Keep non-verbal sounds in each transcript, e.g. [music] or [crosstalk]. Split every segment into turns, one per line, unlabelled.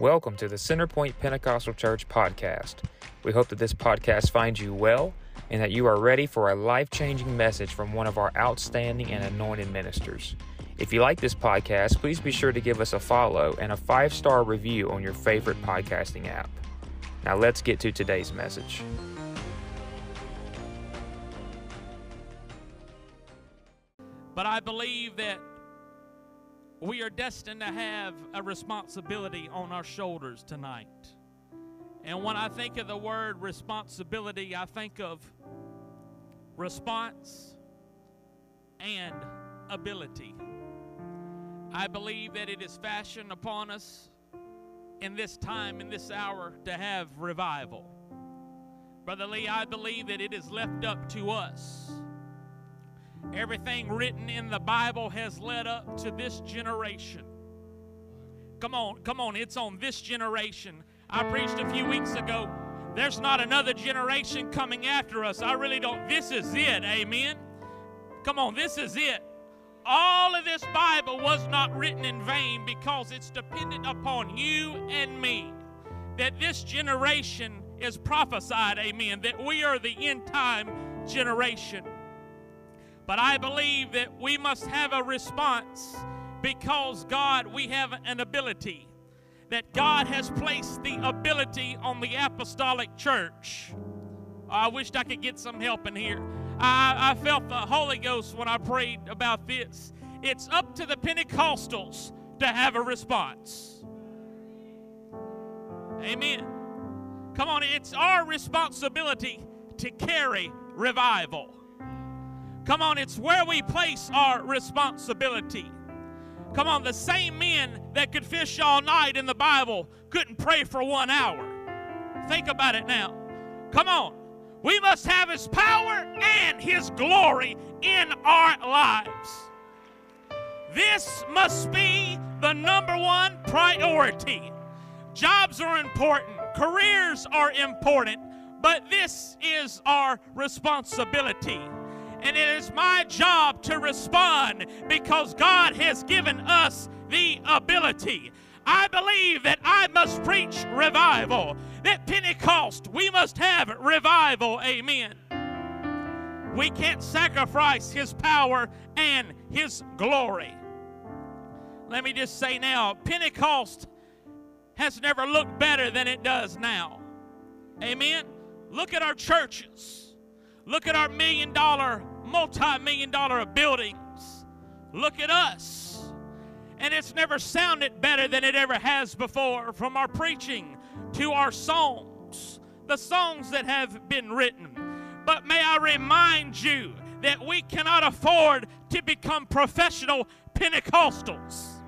Welcome to the Centerpoint Pentecostal Church podcast. We hope that this podcast finds you well and that you are ready for a life changing message from one of our outstanding and anointed ministers. If you like this podcast, please be sure to give us a follow and a five star review on your favorite podcasting app. Now, let's get to today's message.
But I believe that we are destined to have a responsibility on our shoulders tonight. And when I think of the word responsibility, I think of response and ability. I believe that it is fashioned upon us in this time, in this hour, to have revival. Brother Lee, I believe that it is left up to us Everything written in the Bible has led up to this generation. Come on, come on, it's on this generation. I preached a few weeks ago. There's not another generation coming after us. I really don't. This is it. Amen. Come on, this is it. All of this Bible was not written in vain because it's dependent upon you and me. That this generation is prophesied, amen, that we are the end time generation. But I believe that we must have a response because God, we have an ability. That God has placed the ability on the apostolic church. Oh, I wished I could get some help in here. I, I felt the Holy Ghost when I prayed about this. It's up to the Pentecostals to have a response. Amen. Come on, it's our responsibility to carry revival. Come on, it's where we place our responsibility. Come on, the same men that could fish all night in the Bible couldn't pray for one hour. Think about it now. Come on. We must have His power and His glory in our lives. This must be the number one priority. Jobs are important, careers are important, but this is our responsibility and it is my job to respond because God has given us the ability. I believe that I must preach revival, that Pentecost, we must have revival. Amen. We can't sacrifice His power and His glory. Let me just say now Pentecost has never looked better than it does now. Amen. Look at our churches. Look at our million dollar multi million dollar buildings. Look at us. And it's never sounded better than it ever has before from our preaching to our songs, the songs that have been written. But may I remind you that we cannot afford to become professional Pentecostals.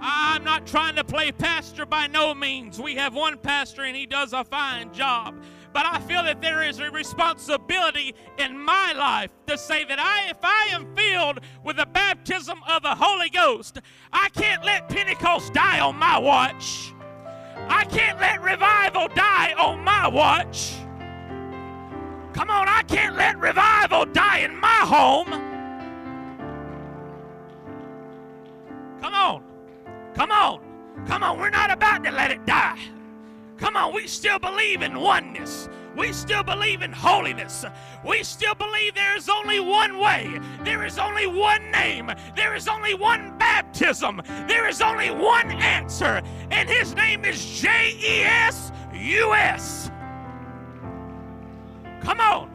I'm not trying to play pastor by no means. We have one pastor and he does a fine job. But I feel that there is a responsibility in my life to say that I, if I am filled with the baptism of the Holy Ghost, I can't let Pentecost die on my watch. I can't let revival die on my watch. Come on, I can't let revival die in my home. Come on. Come on. Come on. We're not about to let it die. Come on, we still believe in oneness. We still believe in holiness. We still believe there is only one way. There is only one name. There is only one baptism. There is only one answer. And his name is J E S U S. Come on.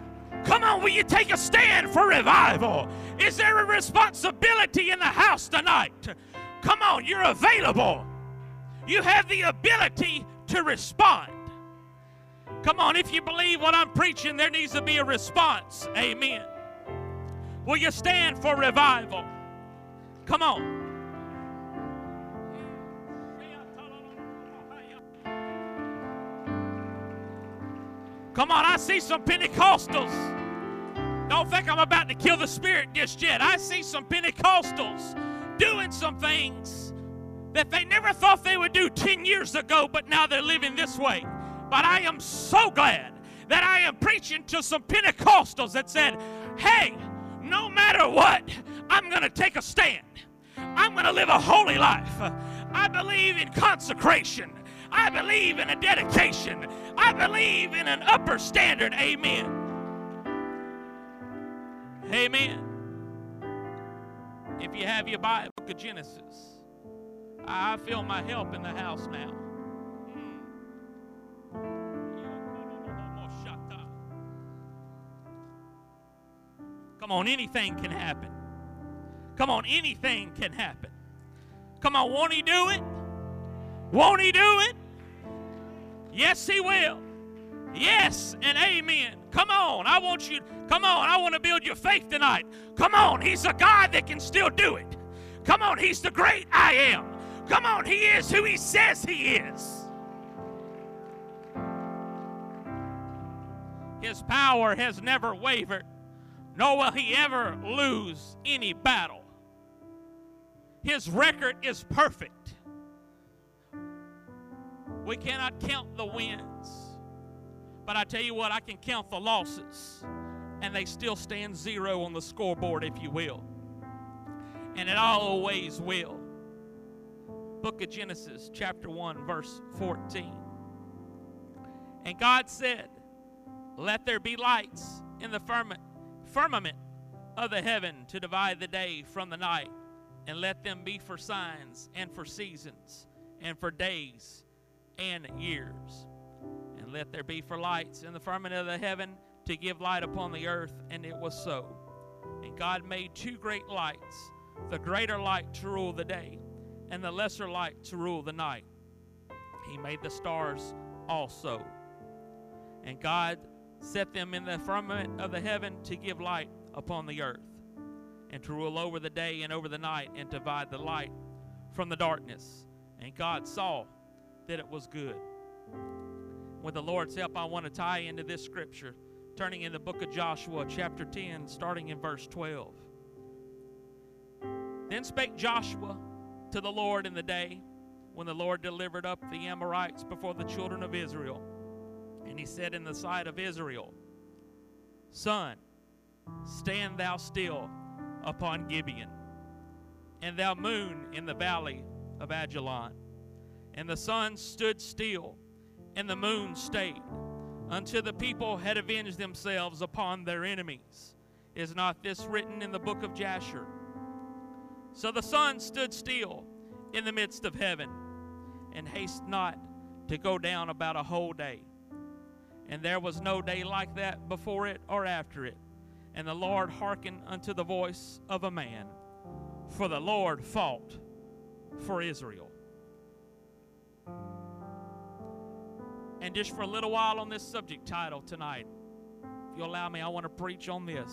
Come on, will you take a stand for revival? Is there a responsibility in the house tonight? Come on, you're available. You have the ability to respond. Come on, if you believe what I'm preaching, there needs to be a response. Amen. Will you stand for revival? Come on. Come on, I see some Pentecostals. Don't think I'm about to kill the spirit just yet. I see some Pentecostals doing some things that they never thought they would do 10 years ago, but now they're living this way. But I am so glad that I am preaching to some Pentecostals that said, hey, no matter what, I'm going to take a stand. I'm going to live a holy life. I believe in consecration. I believe in a dedication. I believe in an upper standard. Amen. Amen. If you have your Bible, book of Genesis, I feel my help in the house now. Come on, anything can happen. Come on, anything can happen. Come on, won't he do it? Won't he do it? Yes, he will. Yes, and amen. Come on, I want you, come on, I want to build your faith tonight. Come on, he's a God that can still do it. Come on, he's the great I am. Come on, he is who he says he is. His power has never wavered, nor will he ever lose any battle. His record is perfect. We cannot count the wins. But I tell you what, I can count the losses. And they still stand zero on the scoreboard, if you will. And it always will. Book of Genesis, chapter 1, verse 14. And God said, Let there be lights in the firmament of the heaven to divide the day from the night, and let them be for signs and for seasons and for days and years. And let there be for lights in the firmament of the heaven to give light upon the earth. And it was so. And God made two great lights the greater light to rule the day, and the lesser light to rule the night. He made the stars also. And God set them in the firmament of the heaven to give light upon the earth, and to rule over the day and over the night, and divide the light from the darkness. And God saw that it was good. With the Lord's help, I want to tie into this scripture, turning in the book of Joshua, chapter 10, starting in verse 12. Then spake Joshua to the Lord in the day when the Lord delivered up the Amorites before the children of Israel. And he said in the sight of Israel, Sun, stand thou still upon Gibeon, and thou moon in the valley of Ajalon. And the sun stood still, and the moon stayed, until the people had avenged themselves upon their enemies. Is not this written in the book of Jasher? So the sun stood still in the midst of heaven, and haste not to go down about a whole day. And there was no day like that before it or after it. And the Lord hearkened unto the voice of a man, for the Lord fought for Israel. And just for a little while on this subject title tonight, if you allow me, I want to preach on this.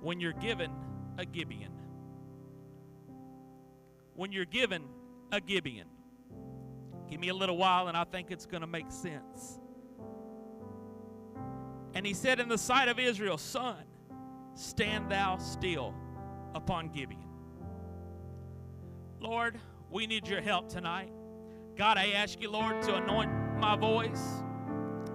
When you're given a Gibeon. When you're given a Gibeon. Give me a little while and I think it's going to make sense. And he said in the sight of Israel, Sun, stand thou still upon Gibeon. Lord, we need your help tonight. God, I ask you, Lord, to anoint my voice,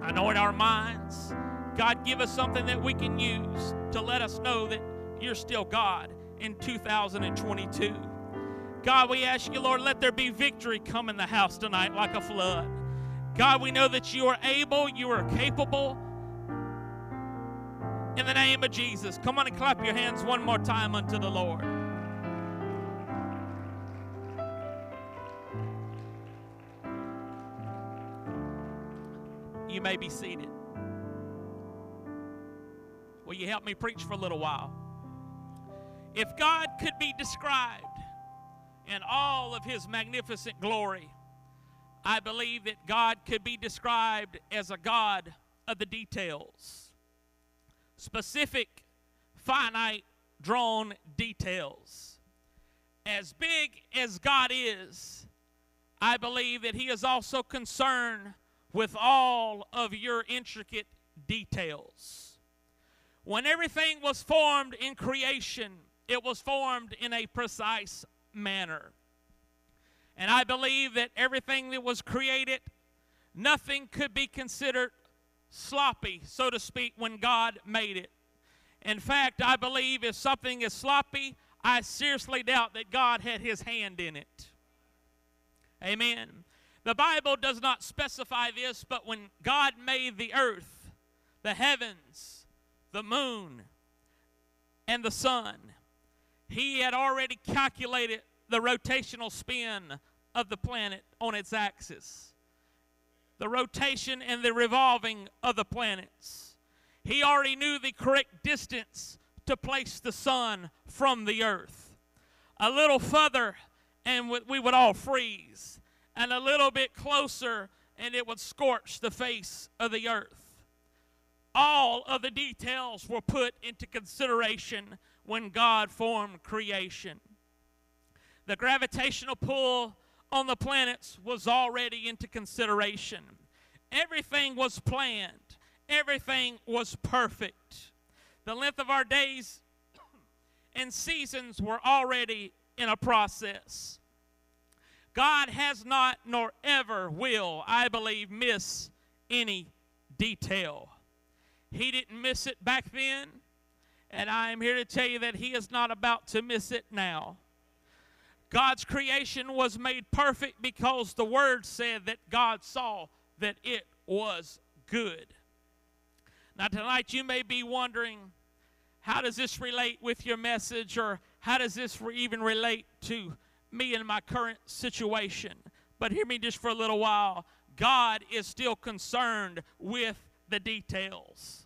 anoint our minds. God, give us something that we can use to let us know that you're still God in 2022. God, we ask you, Lord, let there be victory come in the house tonight like a flood. God, we know that you are able, you are capable. In the name of Jesus, come on and clap your hands one more time unto the Lord. You may be seated. Will you help me preach for a little while? If God could be described in all of his magnificent glory, I believe that God could be described as a God of the details. Specific, finite, drawn details. As big as God is, I believe that he is also concerned with all of your intricate details. When everything was formed in creation, it was formed in a precise manner. And I believe that everything that was created, nothing could be considered sloppy, so to speak, when God made it. In fact, I believe if something is sloppy, I seriously doubt that God had his hand in it. Amen. The Bible does not specify this, but when God made the earth, the heavens, the moon, and the sun, he had already calculated the rotational spin of the planet on its axis, the rotation and the revolving of the planets. He already knew the correct distance to place the sun from the earth. A little further, and we would all freeze, and a little bit closer, and it would scorch the face of the earth. All of the details were put into consideration when God formed creation. The gravitational pull on the planets was already into consideration. Everything was planned, everything was perfect. The length of our days [coughs] and seasons were already in a process. God has not nor ever will, I believe, miss any detail. He didn't miss it back then, and I am here to tell you that He is not about to miss it now. God's creation was made perfect because the Word said that God saw that it was good. Now, tonight you may be wondering how does this relate with your message, or how does this even relate to me and my current situation? But hear me just for a little while. God is still concerned with the details.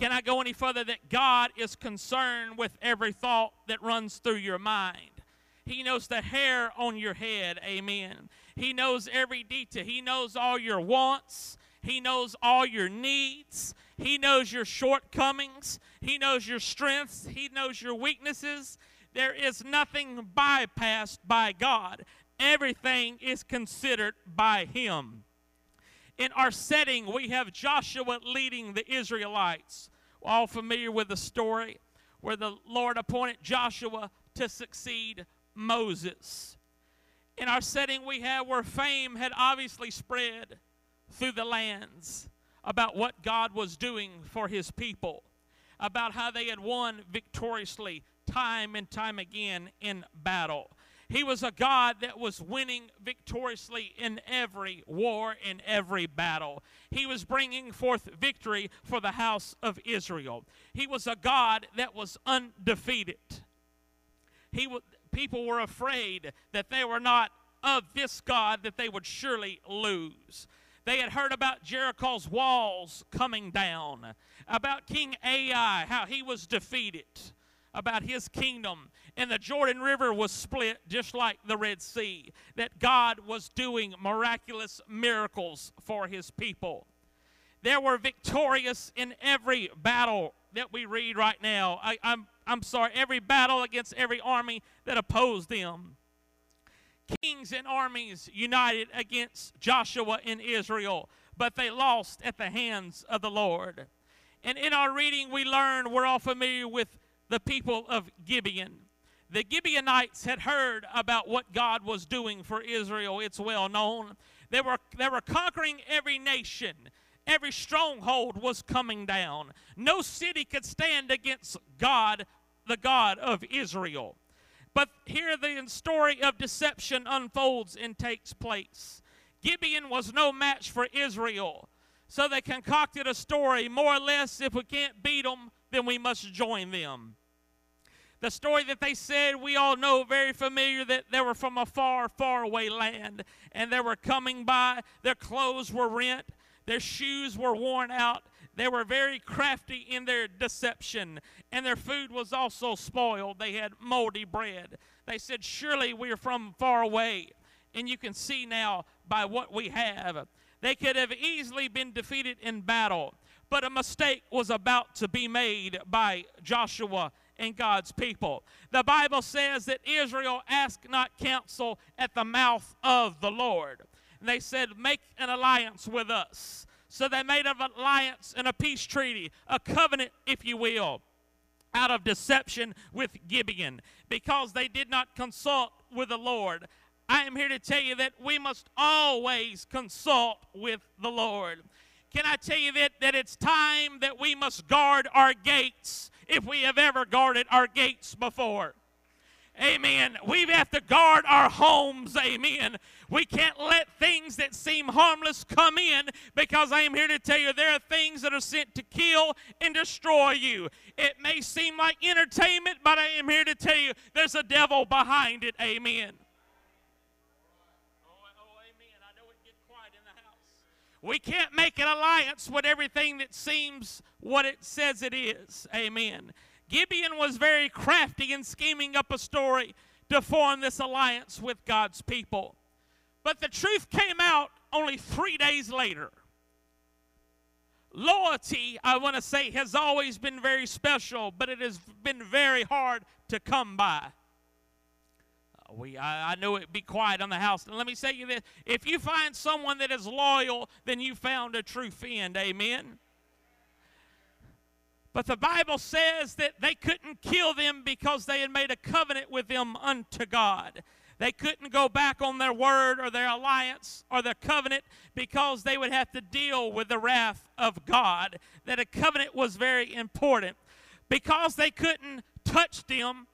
Can I go any further? That God is concerned with every thought that runs through your mind. He knows the hair on your head. Amen. He knows every detail. He knows all your wants. He knows all your needs. He knows your shortcomings. He knows your strengths. He knows your weaknesses. There is nothing bypassed by God. Everything is considered by Him. In our setting, we have Joshua leading the Israelites. We're all familiar with the story where the Lord appointed Joshua to succeed Moses. In our setting, we have where fame had obviously spread through the lands about what God was doing for his people, about how they had won victoriously time and time again in battle. He was a God that was winning victoriously in every war, in every battle. He was bringing forth victory for the house of Israel. He was a God that was undefeated. He was, people were afraid that they were not of this God, that they would surely lose. They had heard about Jericho's walls coming down, about King Ai, how he was defeated, about his kingdom. And the Jordan River was split just like the Red Sea, that God was doing miraculous miracles for his people. There were victorious in every battle that we read right now. I, I'm I'm sorry, every battle against every army that opposed them. Kings and armies united against Joshua in Israel, but they lost at the hands of the Lord. And in our reading, we learn we're all familiar with the people of Gibeon. The Gibeonites had heard about what God was doing for Israel. It's well known. They were, they were conquering every nation. Every stronghold was coming down. No city could stand against God the God of Israel. But here the story of deception unfolds and takes place. Gibeon was no match for Israel. So they concocted a story more or less if we can't beat them, then we must join them. The story that they said, we all know very familiar that they were from a far, far away land and they were coming by. Their clothes were rent, their shoes were worn out, they were very crafty in their deception, and their food was also spoiled. They had moldy bread. They said, Surely we are from far away. And you can see now by what we have. They could have easily been defeated in battle, but a mistake was about to be made by Joshua and God's people. The Bible says that Israel asked not counsel at the mouth of the Lord. And they said, Make an alliance with us. So they made an alliance and a peace treaty, a covenant, if you will, out of deception with Gibeon because they did not consult with the Lord. I am here to tell you that we must always consult with the Lord. Can I tell you that, that it's time that we must guard our gates if we have ever guarded our gates before? Amen. We have to guard our homes. Amen. We can't let things that seem harmless come in because I am here to tell you there are things that are sent to kill and destroy you. It may seem like entertainment, but I am here to tell you there's a devil behind it. Amen. We can't make an alliance with everything that seems what it says it is. Amen. Gibeon was very crafty in scheming up a story to form this alliance with God's people. But the truth came out only three days later. Loyalty, I want to say, has always been very special, but it has been very hard to come by we I, I know it be quiet on the house. And let me say you this if you find someone that is loyal, then you found a true friend. Amen. But the Bible says that they couldn't kill them because they had made a covenant with them unto God. They couldn't go back on their word or their alliance or their covenant because they would have to deal with the wrath of God. That a covenant was very important. Because they couldn't touch them,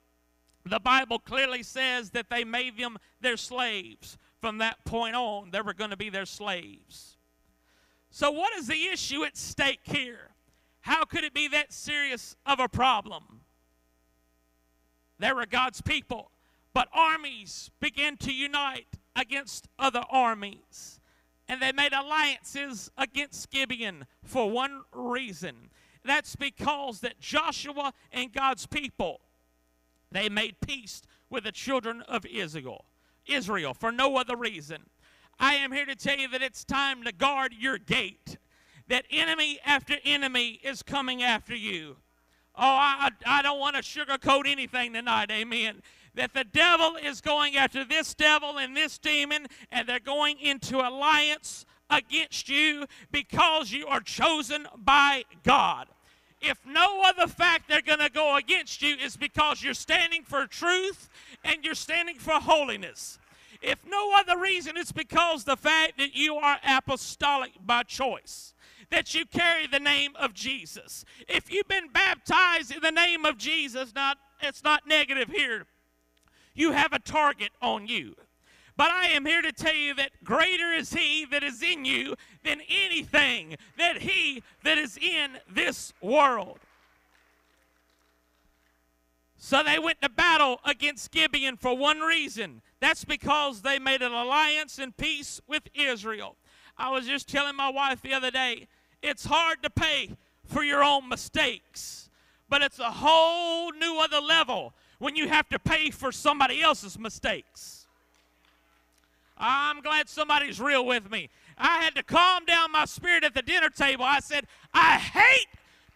the Bible clearly says that they made them their slaves. From that point on, they were going to be their slaves. So, what is the issue at stake here? How could it be that serious of a problem? There were God's people, but armies began to unite against other armies. And they made alliances against Gibeon for one reason. That's because that Joshua and God's people they made peace with the children of Israel. Israel for no other reason. I am here to tell you that it's time to guard your gate. That enemy after enemy is coming after you. Oh, I, I don't want to sugarcoat anything tonight. Amen. That the devil is going after this devil and this demon, and they're going into alliance against you because you are chosen by God if no other fact they're going to go against you is because you're standing for truth and you're standing for holiness. If no other reason, it's because the fact that you are apostolic by choice, that you carry the name of Jesus. If you've been baptized in the name of Jesus, not it's not negative here. You have a target on you. But I am here to tell you that greater is he that is in you than anything that he that is in this world. So they went to battle against Gibeon for one reason. That's because they made an alliance and peace with Israel. I was just telling my wife the other day, it's hard to pay for your own mistakes, but it's a whole new other level when you have to pay for somebody else's mistakes. I'm glad somebody's real with me. I had to calm down my spirit at the dinner table. I said, I hate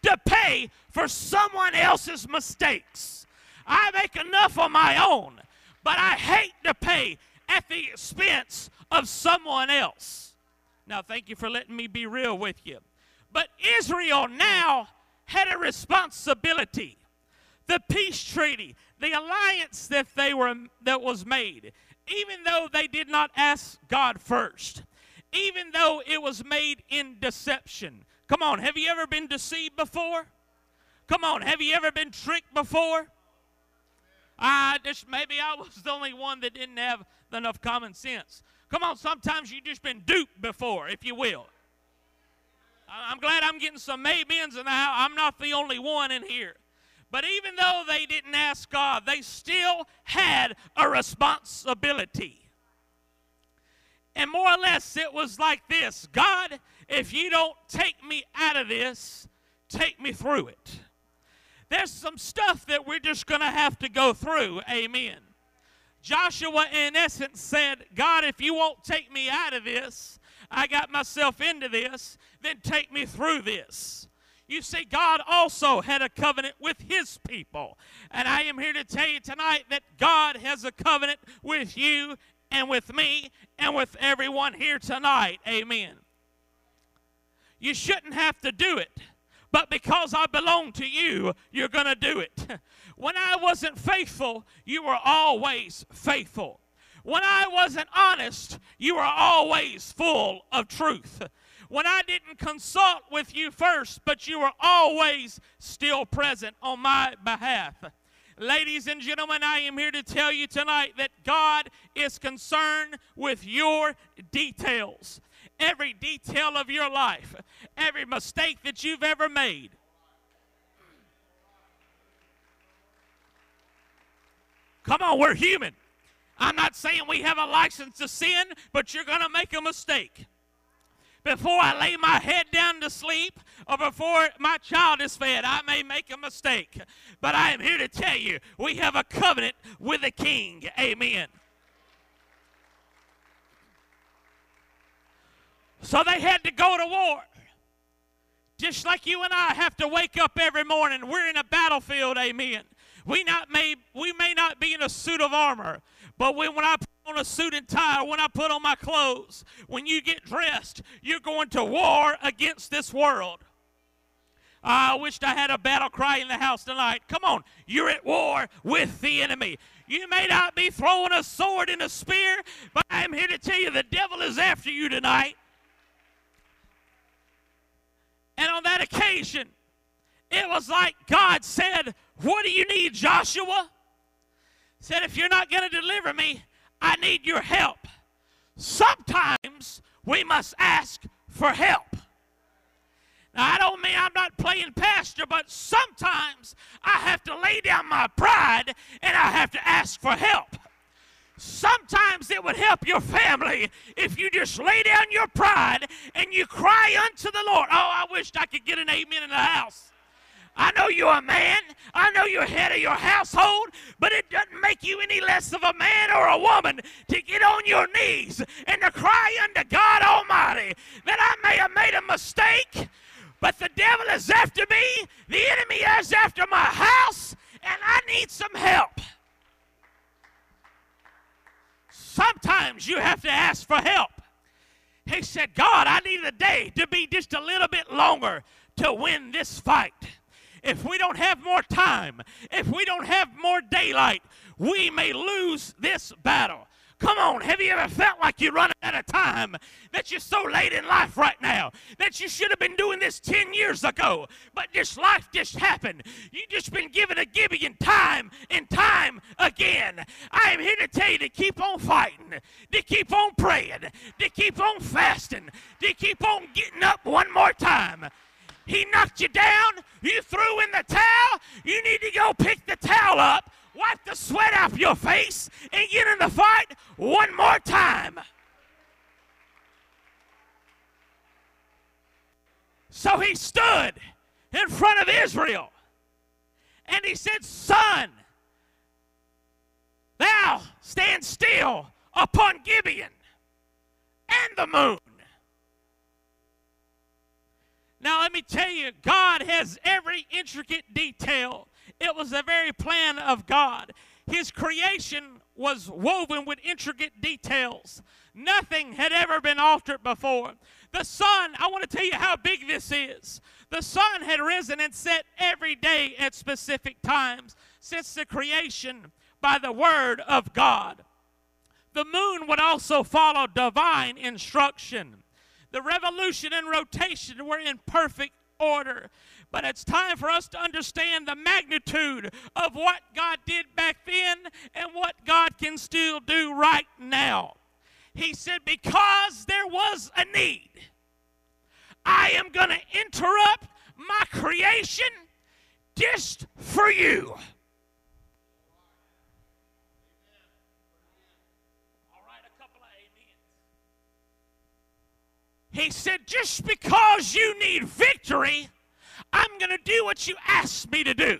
to pay for someone else's mistakes. I make enough on my own, but I hate to pay at the expense of someone else. Now, thank you for letting me be real with you. But Israel now had a responsibility. The peace treaty, the alliance that they were that was made, even though they did not ask God first, even though it was made in deception. Come on, have you ever been deceived before? Come on, have you ever been tricked before? Ah, I just maybe I was the only one that didn't have enough common sense. Come on, sometimes you've just been duped before, if you will. I'm glad I'm getting some amens in the house. I'm not the only one in here. But even though they didn't ask God, they still had a responsibility. And more or less, it was like this God, if you don't take me out of this, take me through it. There's some stuff that we're just going to have to go through. Amen. Joshua, in essence, said, God, if you won't take me out of this, I got myself into this, then take me through this. You see, God also had a covenant with his people. And I am here to tell you tonight that God has a covenant with you and with me and with everyone here tonight. Amen. You shouldn't have to do it, but because I belong to you, you're going to do it. [laughs] When I wasn't faithful, you were always faithful. When I wasn't honest, you were always full of truth when I didn't consult with you first, but you were always still present on my behalf. Ladies and gentlemen, I am here to tell you tonight that God is concerned with your details. Every detail of your life, every mistake that you've ever made. Come on, we're human. I'm not saying we have a license to sin, but you're going to make a mistake before I lay my head down to sleep or before my child is fed, I may make a mistake. But I am here to tell you we have a covenant with the King. Amen. So they had to go to war. Just like you and I have to wake up every morning. We're in a battlefield, amen. We not may we may not be in a suit of armor, but when, when I on a suit and tie, when I put on my clothes, when you get dressed, you're going to war against this world. Ah, I wished I had a battle cry in the house tonight. Come on, you're at war with the enemy. You may not be throwing a sword and a spear, but I'm here to tell you the devil is after you tonight. And on that occasion, it was like God said, What do you need, Joshua? said, If you're not going to deliver me, I need your help. Sometimes we must ask for help. Now, I don't mean I'm not playing pastor, but sometimes I have to lay down my pride and I have to ask for help. Sometimes it would help your family if you just lay down your pride and you cry unto the Lord. Oh, I wished I could get an amen in the house. I know you're a man. I know you're head of your household, but it doesn't make you any less of a man or a woman to get on your knees and to cry unto God Almighty that I may have made a mistake, but the devil is after me, the enemy is after my house, and I need some help. Sometimes you have to ask for help. He said, God, I need a day to be just a little bit longer to win this fight if we don't have more time, if we don't have more daylight, we may lose this battle. Come on, have you ever felt like you're running out of time? That you're so late in life right now? That you should have been doing this 10 years ago, but this life just happened. You just been given a Gibeon time and time again. I am here to tell you to keep on fighting, to keep on praying, to keep on fasting, to keep on getting up one more time. He knocked you down. You threw in the towel. You need to go pick the towel up, wipe the sweat off your face, and get in the fight one more time. So he stood in front of Israel and he said, Sun, thou stand still upon Gibeon and the moon. Now, let me tell you, God has every intricate detail. It was the very plan of God. His creation was woven with intricate details. Nothing had ever been altered before. The sun, I want to tell you how big this is. The sun had risen and set every day at specific times since the creation by the word of God. The moon would also follow divine instruction. The revolution and rotation were in perfect order. But it's time for us to understand the magnitude of what God did back then and what God can still do right now. He said, Because there was a need, I am going to interrupt my creation just for you. He said, just because you need victory, I'm going to do what you asked me to do.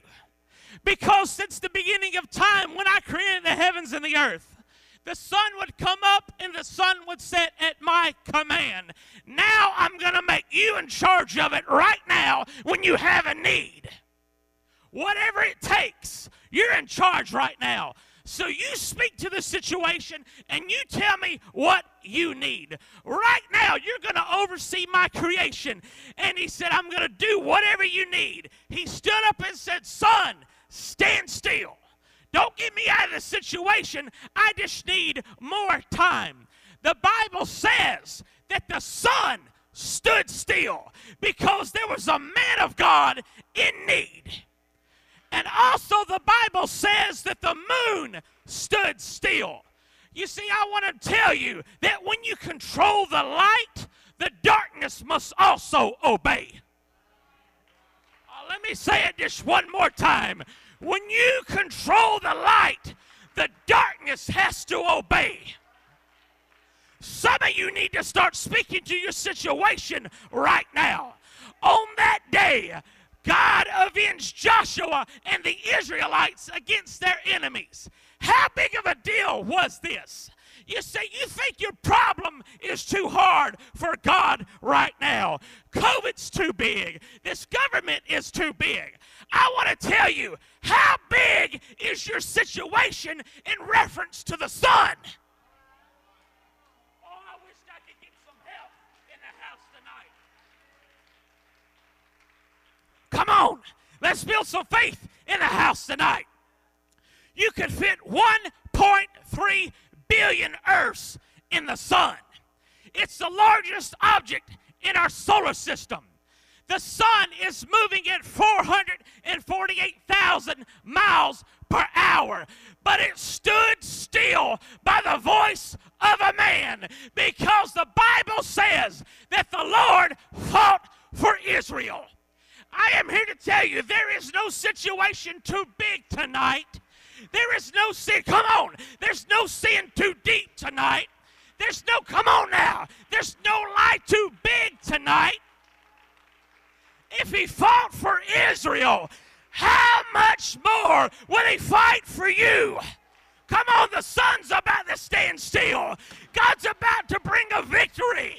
Because since the beginning of time, when I created the heavens and the earth, the sun would come up and the sun would set at my command. Now I'm going to make you in charge of it right now when you have a need. Whatever it takes, you're in charge right now. So you speak to the situation and you tell me what you need. Right now, you're going to oversee my creation. And he said, I'm going to do whatever you need. He stood up and said, Sun, stand still. Don't get me out of the situation. I just need more time. The Bible says that the sun stood still because there was a man of God in need. And also, the Bible says that the moon stood still. You see, I want to tell you that when you control the light, the darkness must also obey. Uh, let me say it just one more time. When you control the light, the darkness has to obey. Some of you need to start speaking to your situation right now. On that day, God avenged Joshua and the Israelites against their enemies. How big of a deal was this? You say you think your problem is too hard for God right now. COVID's too big. This government is too big. I want to tell you how big is your situation in reference to the sun? Oh, I wish I could get some help in the house tonight. Come on, let's build some faith in the house tonight. You could fit 1.3 billion Earths in the sun. It's the largest object in our solar system. The sun is moving at 448,000 miles per hour, but it stood still by the voice of a man because the Bible says that the Lord fought for Israel. I am here to tell you there is no situation too big tonight there is no sin. Come on. There's no sin too deep tonight. There's no, come on now. There's no lie too big tonight. If he fought for Israel, how much more will he fight for you? Come on, the sun's about to stand still. God's about to bring a victory.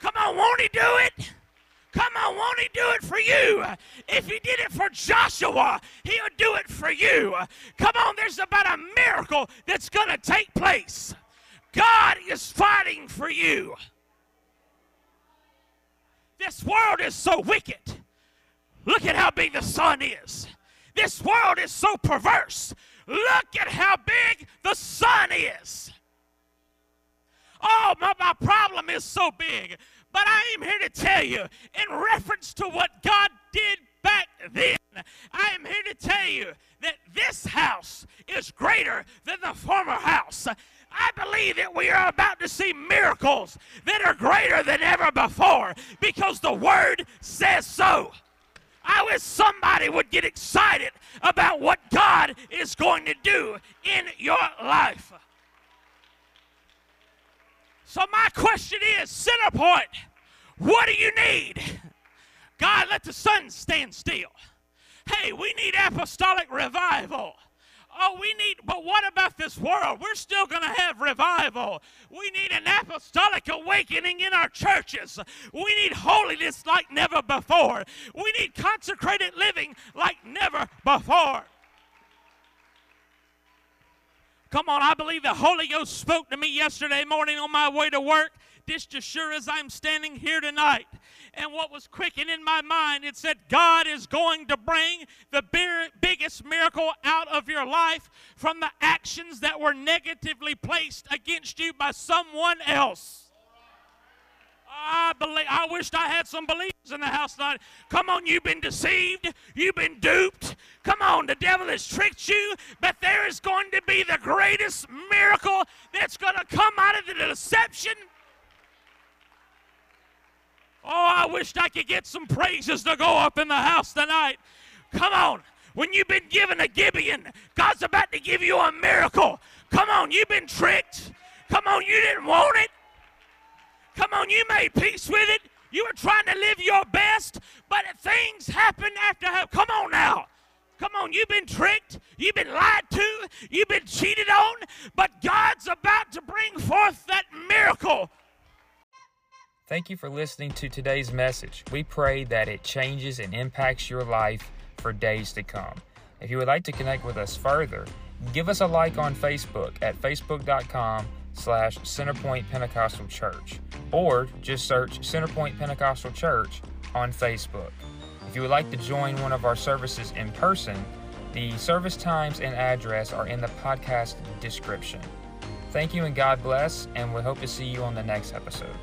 Come on, won't he do it? Come on, won't he do it for you? If he did it for Joshua, he'll do it for you. Come on, there's about a miracle that's going to take place. God is fighting for you. This world is so wicked. Look at how big the sun is. This world is so perverse. Look at how big the sun is. Oh, my, my problem is so big. But I am here to tell you, in reference to what God did back then, I am here to tell you that this house is greater than the former house. I believe that we are about to see miracles that are greater than ever before because the Word says so. I wish somebody would get excited about what God is going to do in your life. So, my question is Centerpoint, what do you need? God, let the sun stand still. Hey, we need apostolic revival. Oh, we need, but what about this world? We're still going to have revival. We need an apostolic awakening in our churches. We need holiness like never before. We need consecrated living like never before. Come on, I believe the Holy Ghost spoke to me yesterday morning on my way to work, just as sure as I'm standing here tonight. And what was quickening in my mind, it said, God is going to bring the biggest miracle out of your life from the actions that were negatively placed against you by someone else. I believe I wished I had some believers in the house tonight. Come on, you've been deceived, you've been duped. Come on, the devil has tricked you, but there is going to be the greatest miracle that's going to come out of the deception. Oh, I wished I could get some praises to go up in the house tonight. Come on. When you've been given a Gibeon, God's about to give you a miracle. Come on, you've been tricked. Come on, you didn't want it. Come on, you made peace with it. You were trying to live your best, but things happen after. Come on now. Come on, you've been tricked, you've been lied to, you've been cheated on, but God's about to bring forth that miracle.
Thank you for listening to today's message. We pray that it changes and impacts your life for days to come. If you would like to connect with us further, give us a like on Facebook at facebook.com slash Centerpoint Pentecostal Church, or just search Centerpoint Pentecostal Church on Facebook. If you would like to join one of our services in person, the service times and address are in the podcast description. Thank you and God bless, and we hope to see you on the next episode.